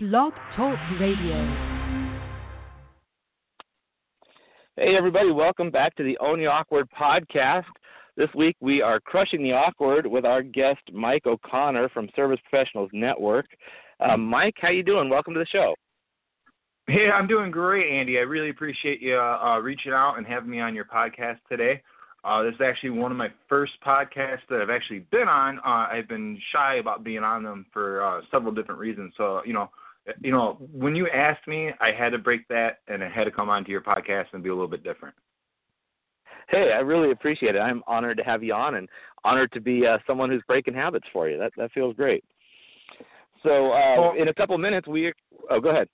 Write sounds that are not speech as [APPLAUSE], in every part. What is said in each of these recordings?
Blog Talk Radio. Hey, everybody, welcome back to the Own the Awkward podcast. This week we are crushing the awkward with our guest, Mike O'Connor from Service Professionals Network. Uh, Mike, how you doing? Welcome to the show. Hey, I'm doing great, Andy. I really appreciate you uh, reaching out and having me on your podcast today. Uh, this is actually one of my first podcasts that I've actually been on. Uh, I've been shy about being on them for uh, several different reasons. So, you know, you know, when you asked me, I had to break that and I had to come onto your podcast and be a little bit different. Hey, I really appreciate it. I'm honored to have you on and honored to be uh, someone who's breaking habits for you. That that feels great. So, uh, well, in a couple of minutes, we oh, go ahead.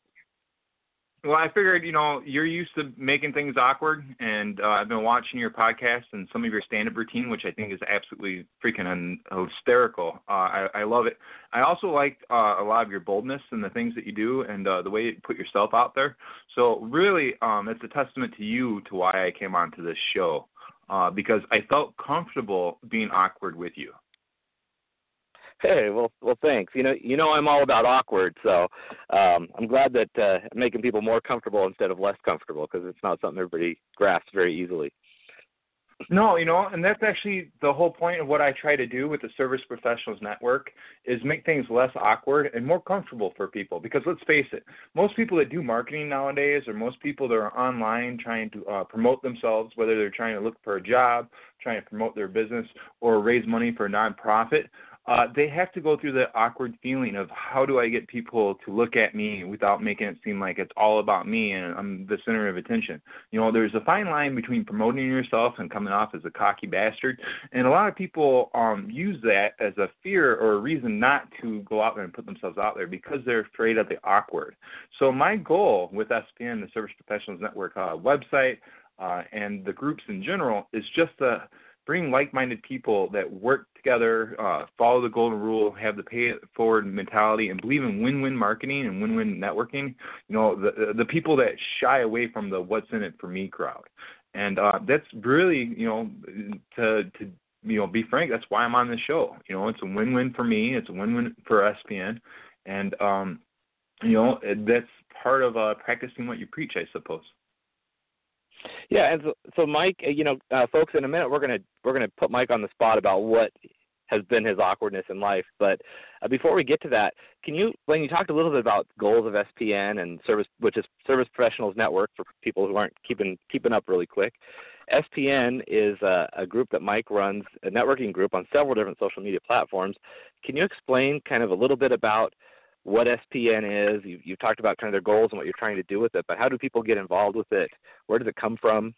Well, I figured, you know, you're used to making things awkward, and uh, I've been watching your podcast and some of your stand-up routine, which I think is absolutely freaking un- hysterical. Uh, I, I love it. I also like uh, a lot of your boldness and the things that you do, and uh, the way you put yourself out there. So, really, um, it's a testament to you to why I came onto this show, uh, because I felt comfortable being awkward with you. Hey, well, well, thanks. You know, you know, I'm all about awkward, so um, I'm glad that uh, making people more comfortable instead of less comfortable because it's not something everybody grasps very easily. No, you know, and that's actually the whole point of what I try to do with the Service Professionals Network is make things less awkward and more comfortable for people. Because let's face it, most people that do marketing nowadays, or most people that are online trying to uh, promote themselves, whether they're trying to look for a job, trying to promote their business, or raise money for a nonprofit, uh, they have to go through the awkward feeling of how do I get people to look at me without making it seem like it's all about me and I'm the center of attention. You know, there's a fine line between promoting yourself and coming off as a cocky bastard, and a lot of people um, use that as a fear or a reason not to go out there and put themselves out there because they're afraid of the awkward. So my goal with SPN, the Service Professionals Network uh, website, uh, and the groups in general is just to bring like-minded people that work together, uh, follow the golden rule, have the pay it forward mentality, and believe in win-win marketing and win-win networking. You know, the the people that shy away from the "what's in it for me" crowd, and uh, that's really you know to to you know be frank, that's why I'm on this show. You know, it's a win-win for me, it's a win-win for SPN, and um, you know that's part of uh, practicing what you preach, I suppose. Yeah, and so, so Mike, uh, you know, uh, folks, in a minute we're gonna we're gonna put Mike on the spot about what has been his awkwardness in life. But uh, before we get to that, can you, when you talked a little bit about goals of SPN and service, which is Service Professionals Network for people who aren't keeping keeping up really quick. SPN is a, a group that Mike runs, a networking group on several different social media platforms. Can you explain kind of a little bit about what SPN is. You've, you've talked about kind of their goals and what you're trying to do with it, but how do people get involved with it? Where does it come from?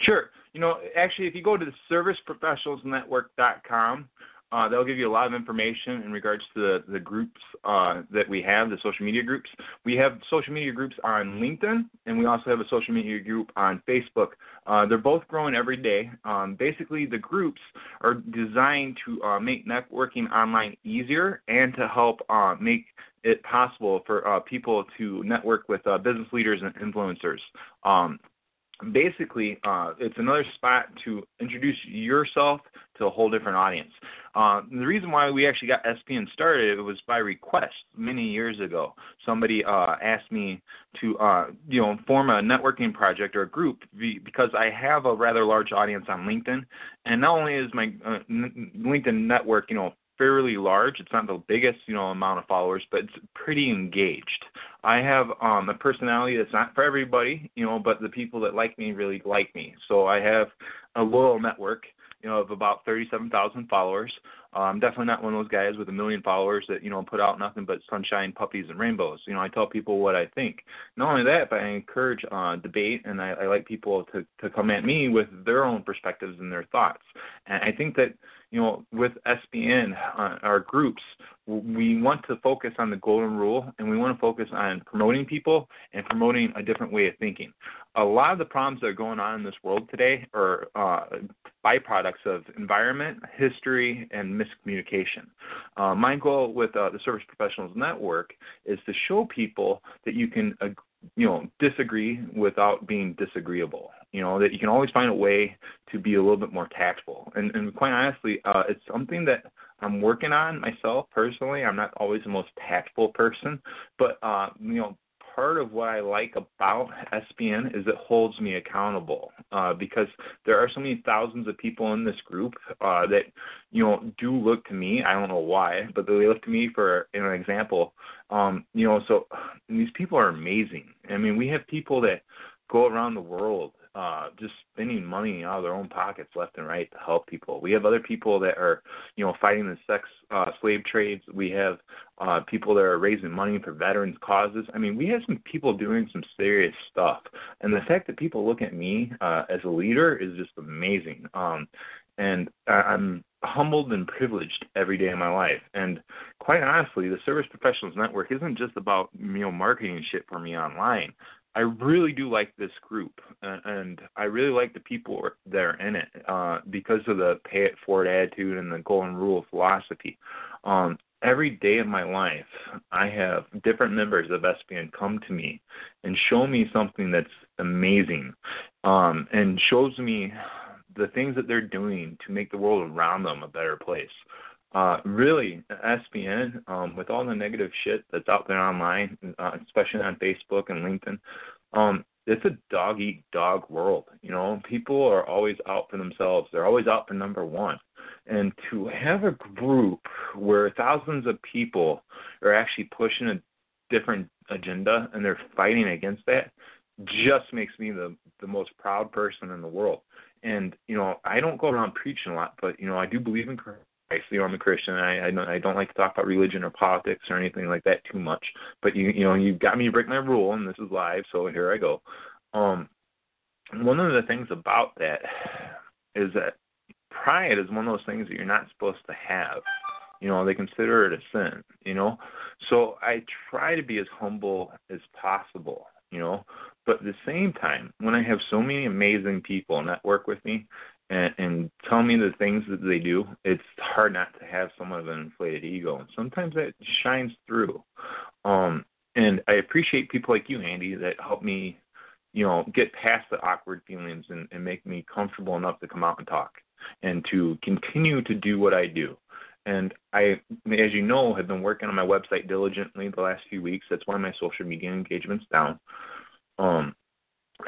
Sure. You know, actually, if you go to the serviceprofessionalsnetwork.com, uh, they'll give you a lot of information in regards to the, the groups uh, that we have, the social media groups. We have social media groups on LinkedIn, and we also have a social media group on Facebook. Uh, they're both growing every day. Um, basically, the groups are designed to uh, make networking online easier and to help uh, make it possible for uh, people to network with business leaders and influencers. Um, basically uh, it's another spot to introduce yourself to a whole different audience. Uh, the reason why we actually got SPN started was by request many years ago. Somebody uh, asked me to uh, you know form a networking project or a group because I have a rather large audience on LinkedIn, and not only is my uh, LinkedIn network you know fairly large. It's not the biggest, you know, amount of followers, but it's pretty engaged. I have um, a personality that's not for everybody, you know, but the people that like me really like me. So I have a loyal network, you know, of about 37,000 followers. Uh, I'm definitely not one of those guys with a million followers that you know put out nothing but sunshine, puppies, and rainbows. You know, I tell people what I think. Not only that, but I encourage uh, debate, and I, I like people to to come at me with their own perspectives and their thoughts. And I think that you know, with SPN, uh, our groups, we want to focus on the golden rule and we want to focus on promoting people and promoting a different way of thinking. A lot of the problems that are going on in this world today are uh, byproducts of environment, history, and miscommunication. Uh, my goal with uh, the Service Professionals Network is to show people that you can, you know, disagree without being disagreeable you know that you can always find a way to be a little bit more tactful and and quite honestly uh it's something that I'm working on myself personally. I'm not always the most tactful person, but uh, you know, part of what I like about SPN is it holds me accountable uh, because there are so many thousands of people in this group uh, that you know do look to me. I don't know why, but they look to me for an example. Um, you know, so these people are amazing. I mean, we have people that go around the world uh, just spending money out of their own pockets left and right to help people. We have other people that are, you know, fighting the sex uh, slave trades. We have uh, people that are raising money for veterans causes. I mean, we have some people doing some serious stuff, and the fact that people look at me uh, as a leader is just amazing. Um, and I'm humbled and privileged every day of my life. And quite honestly, the Service Professionals Network isn't just about you know marketing shit for me online. I really do like this group, and I really like the people that are in it uh, because of the pay it forward attitude and the golden rule philosophy. Um, every day of my life, I have different members of SPN come to me and show me something that's amazing, um, and shows me the things that they're doing to make the world around them a better place uh, really, SPN, um, with all the negative shit that's out there online, uh, especially on Facebook and LinkedIn, um, it's a dog eat dog world. You know, people are always out for themselves. They're always out for number one. And to have a group where thousands of people are actually pushing a different agenda and they're fighting against that just makes me the the most proud person in the world. And you know, I don't go around preaching a lot, but you know, I do believe in You know, I'm a Christian. I I don't, I don't like to talk about religion or politics or anything like that too much. But you you know, you got me to break my rule, and this is live, so here I go. Um, one of the things about that is that pride is one of those things that you're not supposed to have. You know, they consider it a sin. You know, so I try to be as humble as possible. You know, but at the same time, when I have so many amazing people that work with me, and, and tell me the things that they do, it's hard not to have somewhat of an inflated ego, and sometimes that shines through. Um, and I appreciate people like you, Andy, that help me, you know, get past the awkward feelings and, and make me comfortable enough to come out and talk and to continue to do what I do. And I, as you know, have been working on my website diligently the last few weeks. That's of my social media engagements down. Um,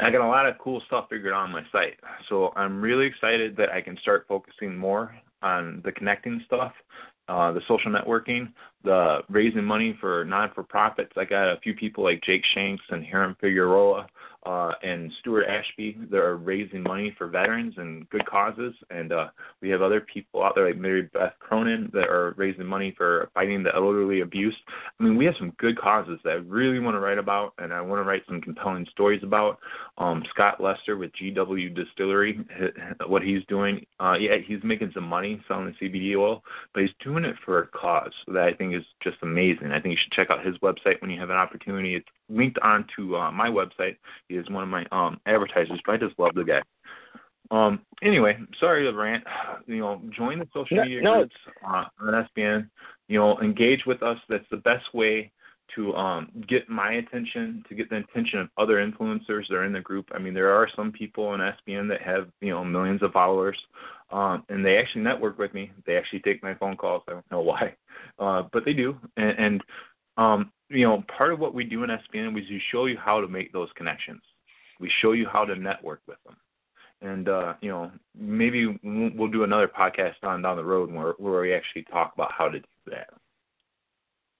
I got a lot of cool stuff figured out on my site. So I'm really excited that I can start focusing more on the connecting stuff, uh, the social networking, the raising money for non for profits. I got a few people like Jake Shanks and Hiram Figueroa uh, and Stuart Ashby that are raising money for veterans and good causes. And uh, we have other people out there like Mary Beth Cronin that are raising money for fighting the elderly abuse. I mean, we have some good causes that I really want to write about, and I want to write some compelling stories about. Um, Scott Lester with GW Distillery, what he's doing, uh, yeah, he's making some money selling the CBD oil, but he's doing it for a cause that I think is just amazing. I think you should check out his website when you have an opportunity. It's linked onto uh, my website. He is one of my um, advertisers, but I just love the guy. Um, anyway, sorry to rant. You know, join the social no, media no. groups uh, on SPN. You know, engage with us. That's the best way to um, get my attention, to get the attention of other influencers that are in the group. I mean, there are some people in SPN that have you know millions of followers, um, and they actually network with me. They actually take my phone calls. I don't know why, [LAUGHS] uh, but they do. And, and um, you know, part of what we do in SPN is we show you how to make those connections. We show you how to network with them. And uh, you know, maybe we'll do another podcast on down the road where where we actually talk about how to do that.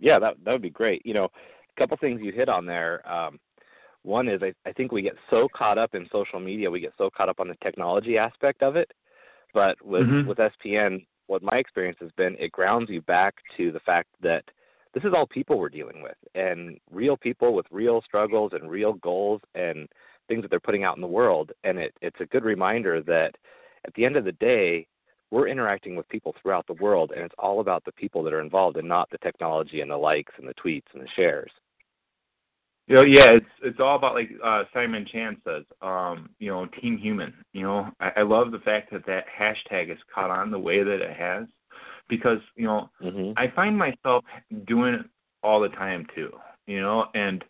Yeah, that that would be great. You know, a couple things you hit on there. Um, one is I, I think we get so caught up in social media, we get so caught up on the technology aspect of it. But with Mhm. with SPN, what my experience has been, it grounds you back to the fact that this is all people we're dealing with, and real people with real struggles and real goals and things that they're putting out in the world. And it, it's a good reminder that at the end of the day, we're interacting with people throughout the world, and it's all about the people that are involved and not the technology and the likes and the tweets and the shares. You know, yeah, it's it's all about like uh, Simon Chan says, um, you know, Team Human. You know, I, I love the fact that that hashtag has caught on the way that it has, because you know Mm-hmm. I find myself doing it all the time too. You know, and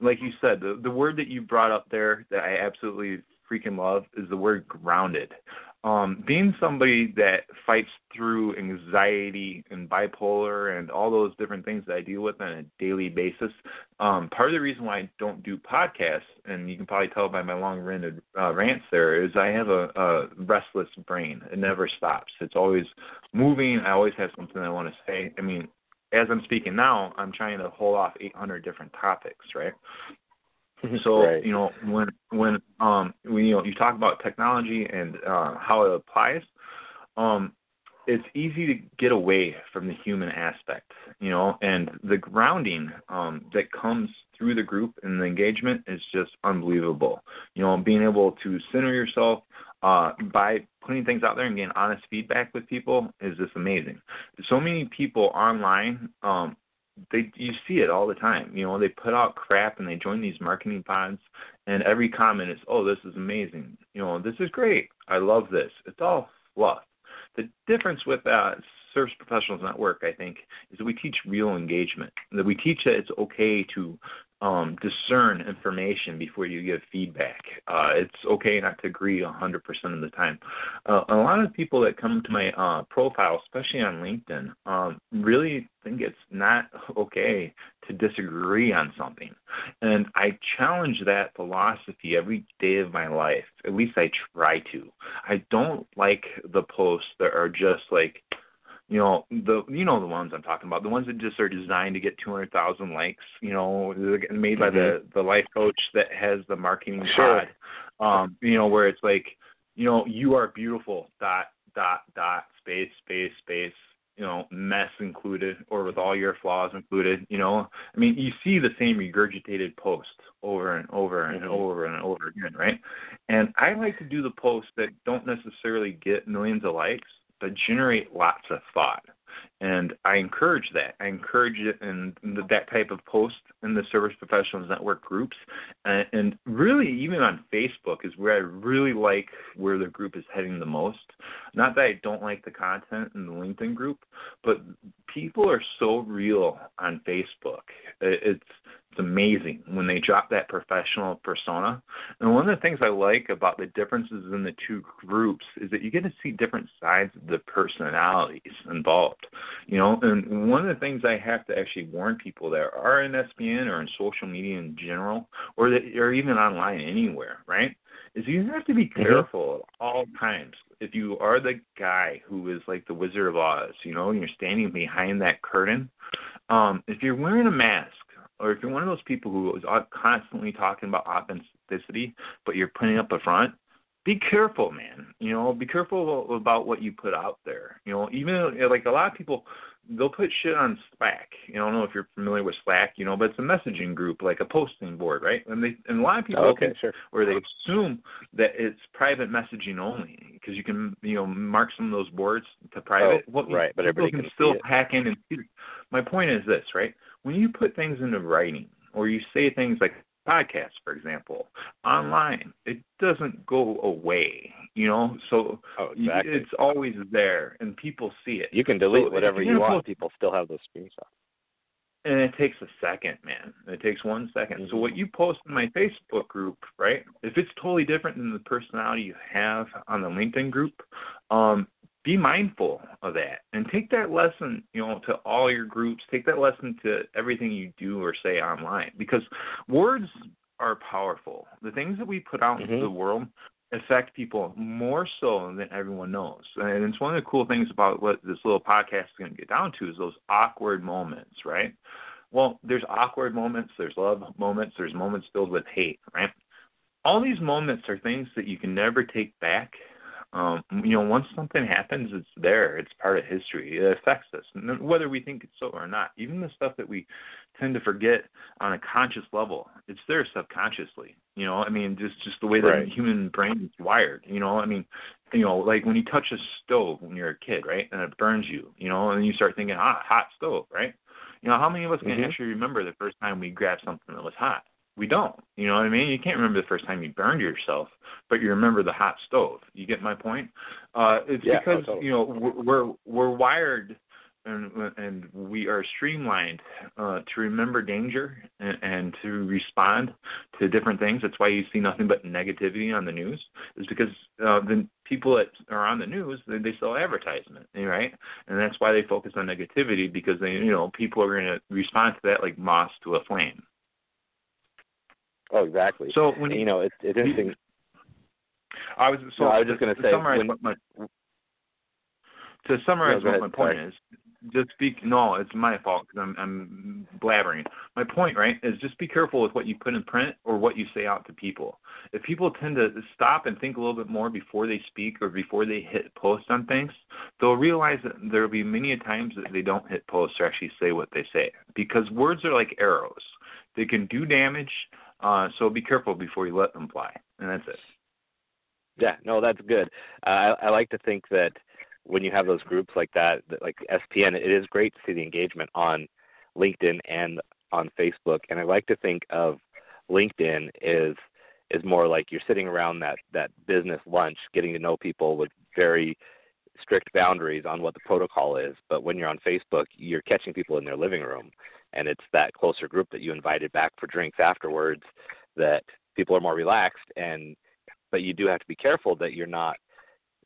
like you said, the the word that you brought up there that I absolutely freaking love is the word grounded. Um, being somebody that fights through anxiety and bipolar and all those different things that I deal with on a daily basis, um, part of the reason why I don't do podcasts, and you can probably tell by my long-winded uh, rants there, is I have a, a restless brain. It never stops. It's always moving. I always have something I want to say. I mean, as I'm speaking now, I'm trying to hold off 800 different topics, right? So right. you know when when um when you know you talk about technology and uh, how it applies, um, it's easy to get away from the human aspect, you know, and the grounding um, that comes through the group and the engagement is just unbelievable. You know, being able to center yourself uh, by putting things out there and getting honest feedback with people is just amazing. So many people online um, they you see it all the time. You know, they put out crap and they join these marketing pods, and every comment is, "Oh, this is amazing. You know, this is great. I love this." It's all fluff. The difference with uh, Service Professionals Network, I think, is that we teach real engagement. That we teach that it's okay to um, discern information before you give feedback. Uh, it's okay not to agree 100% of the time. Uh, a lot of people that come to my uh, profile, especially on LinkedIn, um, really think it's not okay to disagree on something. And I challenge that philosophy every day of my life. At least I try to. I don't like the posts that are just like, you know the you know the ones I'm talking about, the ones that just are designed to get 200,000 likes. You know, made mm-hmm. by the the life coach that has the marketing sure. pod. Um, you know, where it's like, you know, you are beautiful. Dot dot dot space space space. You know, mess included, or with all your flaws included. You know, I mean, you see the same regurgitated post over and over and mm-hmm. over and over again, right? And I like to do the posts that don't necessarily get millions of likes but generate lots of thought. And I encourage that. I encourage it in that type of post in the Service Professionals Network groups. And, really, even on Facebook is where I really like where the group is heading the most. Not that I don't like the content in the LinkedIn group, but people are so real on Facebook. It's amazing when they drop that professional persona. And one of the things I like about the differences in the two groups is that you get to see different sides of the personalities involved. You know, and one of the things I have to actually warn people that are in SPN or in social media in general, or that or even online anywhere, right? Is you have to be mm-hmm. careful at all times. If you are the guy who is like the Wizard of Oz, you know, and you're standing behind that curtain, um, if you're wearing a mask or if you're one of those people who is constantly talking about authenticity, but you're putting up a front, be careful, man. You know, be careful about what you put out there. You know, even eh, like a lot of people, they'll put shit on Slack. You know, I don't know if you're familiar with Slack, you know, but it's a messaging group, like a posting board, right? And they and a lot of people oh, okay, think, sure. or they assume that it's private messaging only because you can, you know, mark some of those boards to private. Oh, right, but everybody can, can still hack in and see. My point is this, right? When you put things into writing or you say things like podcasts, for example, online, it doesn't go away. You know, so oh, exactly. it's always there, and people see it. You can delete so whatever you want. People still have those screenshots. And it takes a second, man. It takes one second. Mm-hmm. So what you post in my Facebook group, right? If it's totally different than the personality you have on the LinkedIn group, um, be mindful of that and take that lesson, you know, to all your groups. Take that lesson to everything you do or say online because words are powerful. The things that we put out mm-hmm. into the world affect people more so than everyone knows. And it's one of the cool things about what this little podcast is going to get down to is those awkward moments, right? Well, there's awkward moments, there's love moments, there's moments filled with hate, right? All these moments are things that you can never take back um, you know, once something happens, it's there. It's part of history. It affects us, whether we think it's so or not. Even the stuff that we tend to forget on a conscious level, it's there subconsciously. You know, I mean, just just the way right. the human brain is wired. You know, I mean, you know, like when you touch a stove when you're a kid, right, and it burns you. You know, and you start thinking, ah, hot stove, right? You know, how many of us can mm-hmm. actually remember the first time we grabbed something that was hot? We don't. You know what I mean? You can't remember the first time you burned yourself, but you remember the hot stove. You get my point? Uh, it's yeah, because totally. you know we're we're wired and and we are streamlined uh, to remember danger and, and to respond to different things. That's why you see nothing but negativity on the news. Is because uh, the people that are on the news they, they sell advertisement, right? And that's why they focus on negativity because they you know people are going to respond to that like moss to a flame. Oh, exactly. So when you know, it's it's interesting. I was so no, I was just going to say summarize when, my, to summarize no, what ahead, my point sorry. is. Just be No, it's my fault because I'm I'm blabbering. My point, right, is just be careful with what you put in print or what you say out to people. If people tend to stop and think a little bit more before they speak or before they hit post on things, they'll realize that there will be many times that they don't hit post or actually say what they say because words are like arrows. They can do damage. Uh, so be careful before you let them fly, and that's it. Yeah, no, that's good. Uh, I, I like to think that when you have those groups like that, that, like SPN, it is great to see the engagement on LinkedIn and on Facebook. And I like to think of LinkedIn is is more like you're sitting around that that business lunch, getting to know people with very strict boundaries on what the protocol is. But when you're on Facebook, you're catching people in their living room, and it's that closer group that you invited back for drinks afterwards. That people are more relaxed, and but you do have to be careful that you're not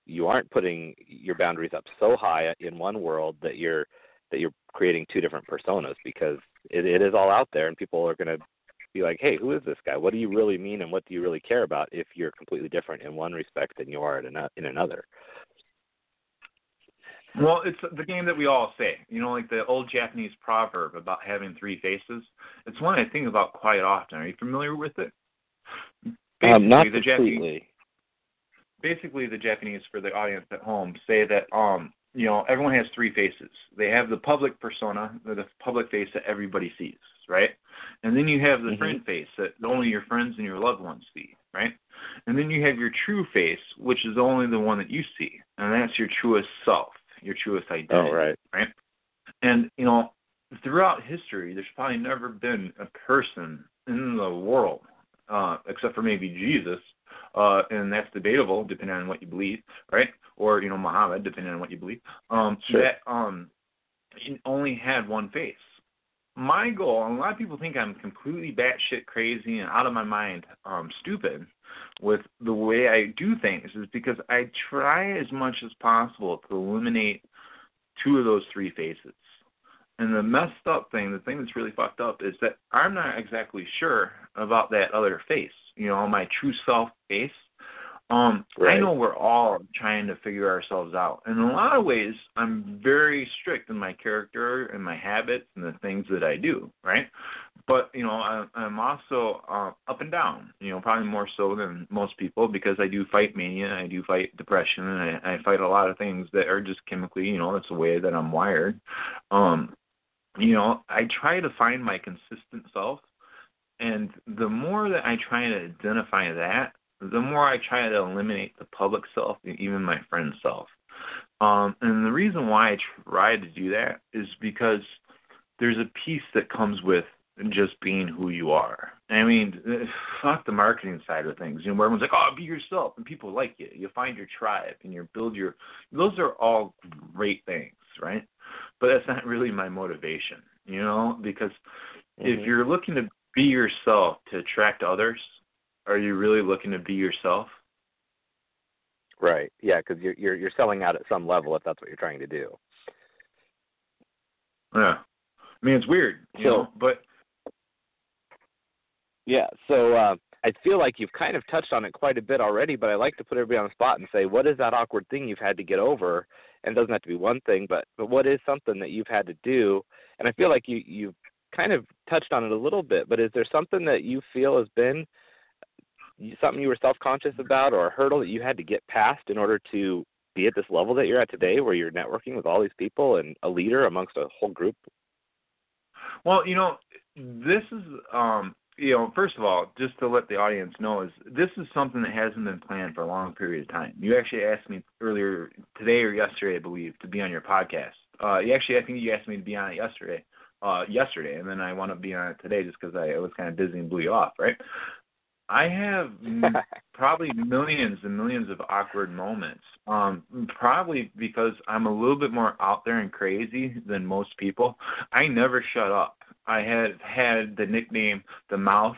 you aren't putting your boundaries up so high in one world that you're that you're creating two different personas because it, it is all out there and people are going to be like, hey, who is this guy? What do you really mean and what do you really care about if you're completely different in one respect than you are in, in another? Well, it's the game that we all say. You know, like the old Japanese proverb about having three faces. It's one I think about quite often. Are you familiar with it? Basically, um, not the completely. Japanese, basically, the Japanese for the audience at home say that um, you know everyone has three faces. They have the public persona, the public face that everybody sees, right? And then you have the Mhm. friend face that only your friends and your loved ones see, right? And then you have your true face, which is only the one that you see, and that's your truest self, your truest identity, Oh, right. right? And you know, throughout history, there's probably never been a person in the world, uh, except for maybe Jesus, uh, and that's debatable depending on what you believe, right? Or you know, Muhammad, depending on what you believe. Um, Sure. That um, only had one face. My goal, and a lot of people think I'm completely batshit crazy and out of my mind, um, stupid with the way I do things, is because I try as much as possible to eliminate two of those three faces. And the messed up thing, the thing that's really fucked up, is that I'm not exactly sure about that other face. You know, my true self face. Um, I know we're all trying to figure ourselves out. In a lot of ways, I'm very strict in my character and my habits and the things that I do, right? But you know, I, I'm also uh, up and down. You know, probably more so than most people because I do fight mania, I do fight depression, and I, I fight a lot of things that are just chemically. You know, that's the way that I'm wired. Um, you know, I try to find my consistent self, and the more that I try to identify that, the more I try to eliminate the public self and even my friend self. Um, and the reason why I try to do that is because there's a piece that comes with just being who you are. I mean, eh, fuck the marketing side of things. You know, where everyone's like, "Oh, be yourself," and people like you. You find your tribe and you build your. Those are all great things, right? But that's not really my motivation. You know, because if Mhm. you're looking to be yourself to attract others, are you really looking to be yourself? Right. Yeah, because you're you're you're selling out at some level if that's what you're trying to do. Yeah. I mean, it's weird, you So- know, but Yeah. So uh, I feel like you've kind of touched on it quite a bit already, but I like to put everybody on the spot and say, what is that awkward thing you've had to get over? And it doesn't have to be one thing, but but what is something that you've had to do? And I feel like you you've kind of touched on it a little bit, but is there something that you feel has been something you were self-conscious about or a hurdle that you had to get past in order to be at this level that you're at today where you're networking with all these people and a leader amongst a whole group Well, you know, this is um you know, first of all, just to let the audience know is this is something that hasn't been planned for a long period of time. You actually asked me earlier today or yesterday, I believe, to be on your podcast. Uh you actually I think you asked me to be on it yesterday. Uh yesterday and then I wound up being on it today just because I, I was kind of busy and blew you off, right? I have [LAUGHS] probably millions and millions of awkward moments. Um, probably because I'm a little bit more out there and crazy than most people. I never shut up. I had had the nickname the mouth,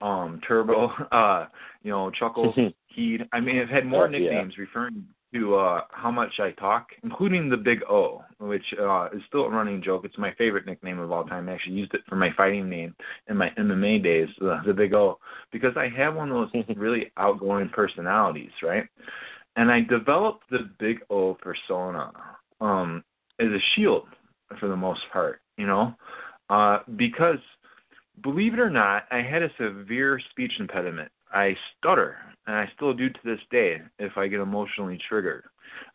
um, Turbo, [LAUGHS] uh, you know, Chuckles, [LAUGHS] Heed. I mean, I've had more Oh, yeah. nicknames referring to uh how much I talk, including the Big O, which uh is still a running joke. It's my favorite nickname of all time. I actually used it for my fighting name in my MMA days, the, the Big O, because I have one of those [LAUGHS] really outgoing personalities, right? And I developed the Big O persona um as a shield for the most part, you know, uh, because believe it or not, I had a severe speech impediment. I stutter, and I still do to this day if I get emotionally triggered.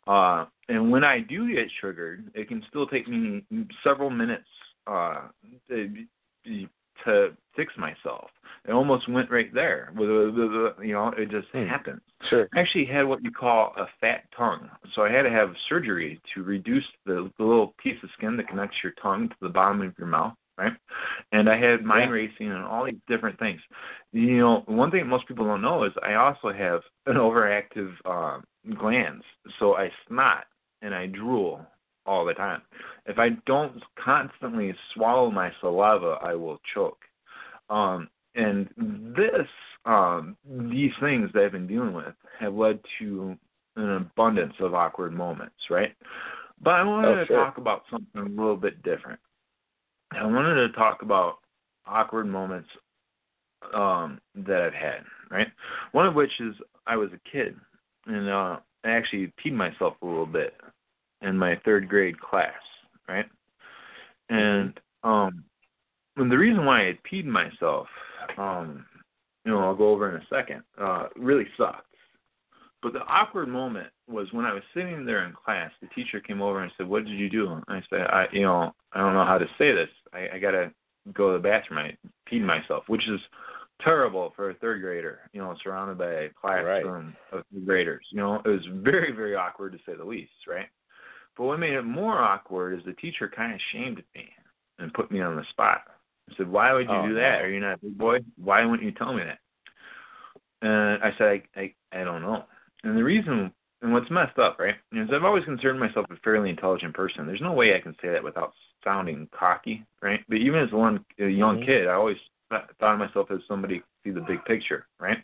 Uh, and when I do get triggered, it can still take me several minutes uh, to, to fix myself. It almost went right there. With the, the, you know, it just Hmm. happens. Sure. I actually had what you call a fat tongue. So I had to have surgery to reduce the, the little piece of skin that connects your tongue to the bottom of your mouth, right? And I had mind Yeah. racing and all these different things. You know, one thing most people don't know is I also have an overactive uh, glands. So I snot and I drool all the time. If I don't constantly swallow my saliva, I will choke. Um, and this, um, these things that I've been dealing with have led to an abundance of awkward moments, right? But I wanted Oh, to sure. talk about something a little bit different. I wanted to talk about awkward moments um, that I've had, right? One of which is I was a kid, and uh, I actually peed myself a little bit in my third grade class, right? And um, and the reason why I peed myself, um, you know, I'll go over in a second, uh, really sucked. But the awkward moment was when I was sitting there in class. The teacher came over and said, "What did you do?" And I said, "I, you know, I don't know how to say this. I, I gotta go to the bathroom. I peed myself, which is terrible for a third grader. You know, surrounded by a classroom of third graders. You know, it was very, very awkward to say the least, right? But what made it more awkward is the teacher kind of shamed me and put me on the spot. I said, "Why would you Oh, do that? no. Are you not a big boy? Why wouldn't you tell me that?" And I said, "I, I, I don't know." And the reason, and what's messed up, right, is I've always considered myself a fairly intelligent person. There's no way I can say that without sounding cocky, right? But even as one a young Mhm. kid, I always thought of myself as somebody see the big picture, right?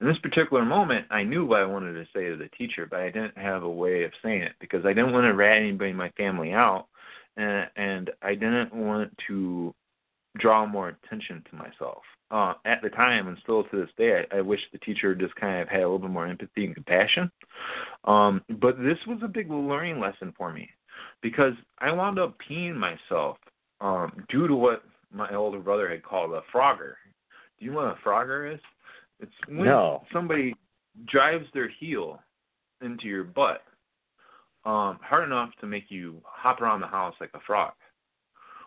In this particular moment, I knew what I wanted to say to the teacher, but I didn't have a way of saying it because I didn't want to rat anybody in my family out, and, and I didn't want to draw more attention to myself. Uh, at the time, and still to this day, I, I wish the teacher just kind of had a little bit more empathy and compassion. Um, but this was a big learning lesson for me because I wound up peeing myself um, due to what my older brother had called a frogger. Do you know what a frogger is? It's when No. somebody drives their heel into your butt um, hard enough to make you hop around the house like a frog.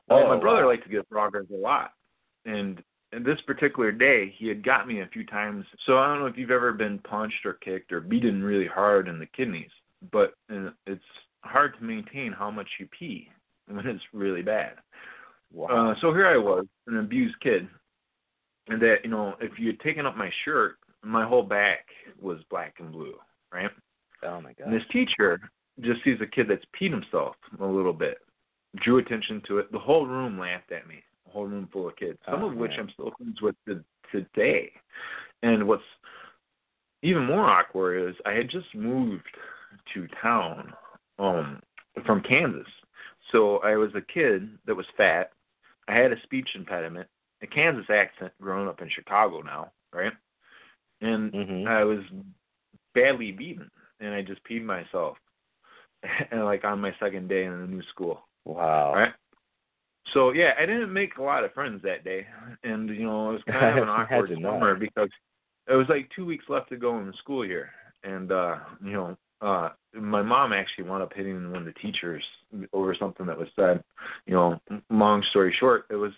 Well, Oh, my brother wow. liked to get froggers a lot, and and this particular day he had got me a few times. So I don't know if you've ever been punched or kicked or beaten really hard in the kidneys, but it's hard to maintain how much you pee when it's really bad. Wow. Uh, so here I was, an abused kid, and that you know, if you had taken up my shirt, my whole back was black and blue, right? oh my god. And this teacher just sees a kid that's peed himself a little bit, drew attention to it. The whole room laughed at me, a whole room full of kids, some Oh, of which. I'm still friends with to, today. And what's even more awkward is I had just moved to town um, from Kansas. So I was a kid that was fat. I had a speech impediment, a Kansas accent growing up in Chicago now, right? And Mhm. I was badly beaten, and I just peed myself, [LAUGHS] and like on my second day in the new school. Wow. Right. So yeah, I didn't make a lot of friends that day, and you know it was [LAUGHS] kind of an awkward imagine not. summer because it was like two weeks left to go in the school year, and uh, you know uh, my mom actually wound up hitting one of the teachers over something that was said. You know, long story short, it was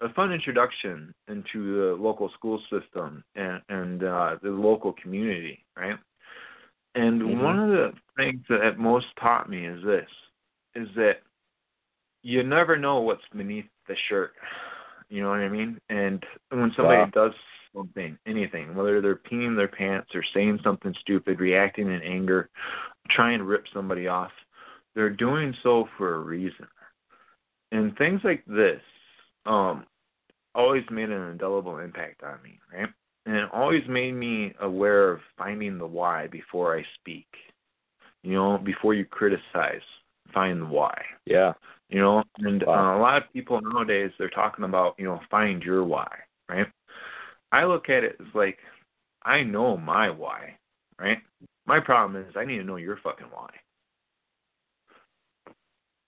a fun introduction into the local school system and and uh, the local community, right? And Mhm. one of the things that most taught me is this: is that you never know what's beneath the shirt. You know what I mean? And when somebody Wow. does something, anything, whether they're peeing their pants or saying something stupid, reacting in anger, trying to rip somebody off, they're doing so for a reason. And things like this um, always made an indelible impact on me, right? And it always made me aware of finding the why before I speak. You know, before you criticize, find the why. Yeah. You know, and wow. uh, a lot of people nowadays they're talking about you know find your why, right? I look at it as like I know my why, right? My problem is I need to know your fucking why.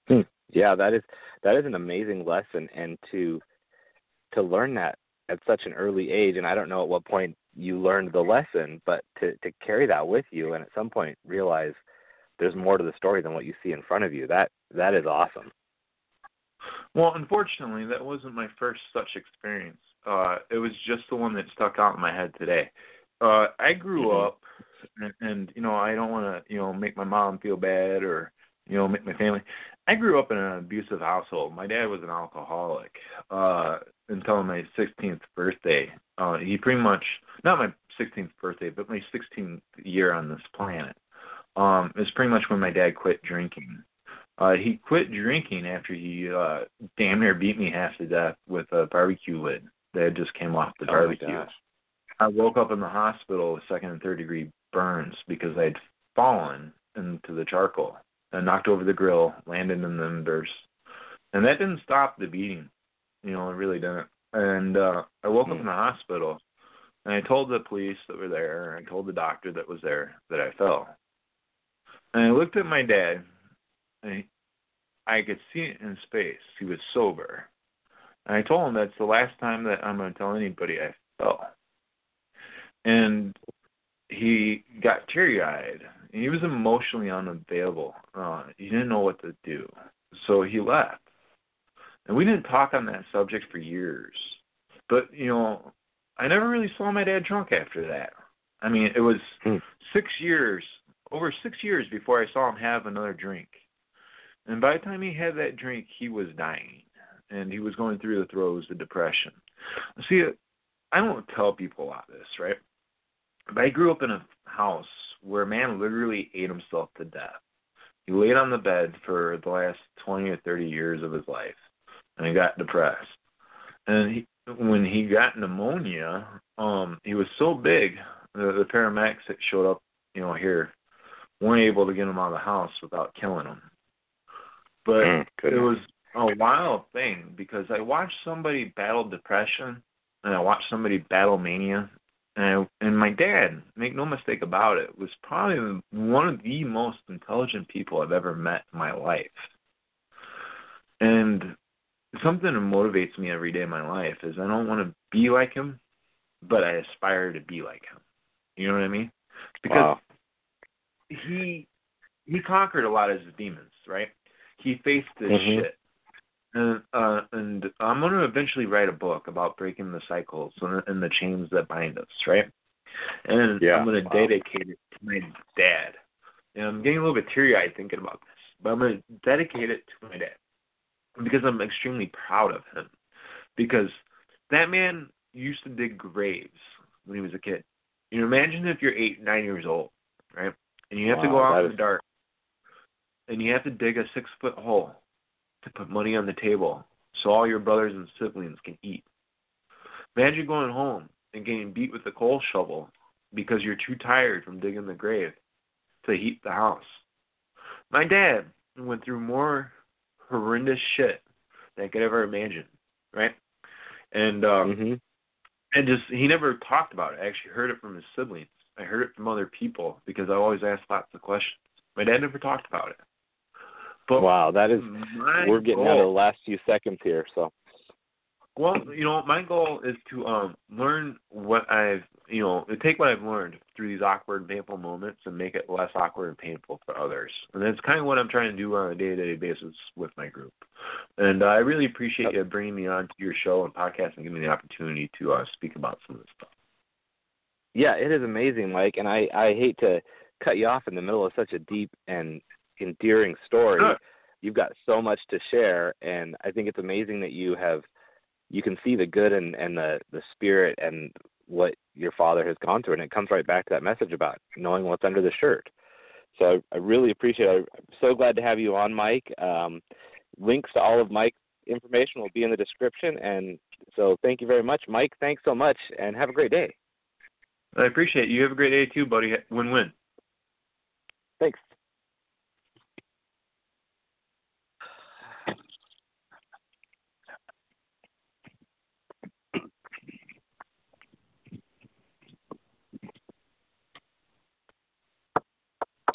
Hmm. Yeah, that is that is an amazing lesson, and to to learn that at such an early age, and I don't know at what point you learned the lesson, but to to carry that with you, and at some point realize there's more to the story than what you see in front of you. That that is awesome. Well, unfortunately, that wasn't my first such experience. Uh, it was just the one that stuck out in my head today. Uh, I grew mm-hmm. up, and, and you know, I don't want to, you know, make my mom feel bad or, you know, make my family. I grew up in an abusive household. My dad was an alcoholic uh, until my 16th birthday. Uh, he pretty much, not my 16th birthday, but my 16th year on this planet. Um, it was pretty much when my dad quit drinking. Uh, he quit drinking after he uh, damn near beat me half to death with a barbecue lid that just came off the oh barbecue. I woke up in the hospital with second and third degree burns because I'd fallen into the charcoal and knocked over the grill, landed in the embers. And that didn't stop the beating. You know, it really didn't. And uh I woke up in the hospital and I told the police that were there, I told the doctor that was there that I fell. And I looked at my dad and I could see it in his face. He was sober. And I told him that's the last time that I'm going to tell anybody I fell. And he got teary eyed. He was emotionally unavailable. Uh, he didn't know what to do. So he left. And we didn't talk on that subject for years. But, you know, I never really saw my dad drunk after that. I mean, it was hmm. six years, over six years before I saw him have another drink. And by the time he had that drink, he was dying, and he was going through the throes of depression. See, I don't tell people a lot of this, right? But I grew up in a house where a man literally ate himself to death. He laid on the bed for the last 20 or 30 years of his life, and he got depressed. And he, when he got pneumonia, um, he was so big, the, the paramedics that showed up, you know, here weren't able to get him out of the house without killing him. But mm, it was a wild thing because I watched somebody battle depression and I watched somebody battle mania. And, I, and my dad, make no mistake about it, was probably one of the most intelligent people I've ever met in my life. And something that motivates me every day in my life is I don't want to be like him, but I aspire to be like him. You know what I mean? Because wow. he he conquered a lot of his demons, right? He faced this mm-hmm. shit. And uh, and I'm going to eventually write a book about breaking the cycles and, and the chains that bind us, right? And yeah, I'm going to wow. dedicate it to my dad. And I'm getting a little bit teary eyed thinking about this, but I'm going to dedicate it to my dad because I'm extremely proud of him. Because that man used to dig graves when he was a kid. You know, imagine if you're eight, nine years old, right? And you have wow, to go out in is... the dark and you have to dig a six foot hole to put money on the table so all your brothers and siblings can eat. Imagine going home and getting beat with a coal shovel because you're too tired from digging the grave to heat the house. My dad went through more horrendous shit than I could ever imagine, right? And um mm-hmm. and just he never talked about it. I actually heard it from his siblings. I heard it from other people because I always asked lots of questions. My dad never talked about it. But wow, that is we're getting goal, out of the last few seconds here, so well, you know, my goal is to um learn what I've you know, take what I've learned through these awkward and painful moments and make it less awkward and painful for others. And that's kind of what I'm trying to do on a day to day basis with my group. And uh, I really appreciate you bringing me on to your show and podcast and giving me the opportunity to uh, speak about some of this stuff. Yeah, it is amazing, Mike, and I I hate to cut you off in the middle of such a deep and endearing story. Sure. You've got so much to share, and I think it's amazing that you have you can see the good and and the the spirit and what your father has gone through, and it comes right back to that message about knowing what's under the shirt. So I, really appreciate it. I'm so glad to have you on, Mike. Um, links to all of Mike's information will be in the description, and so thank you very much, Mike. Thanks so much, and have a great day. I appreciate it. You have a great day too, buddy. Win-win. Thanks.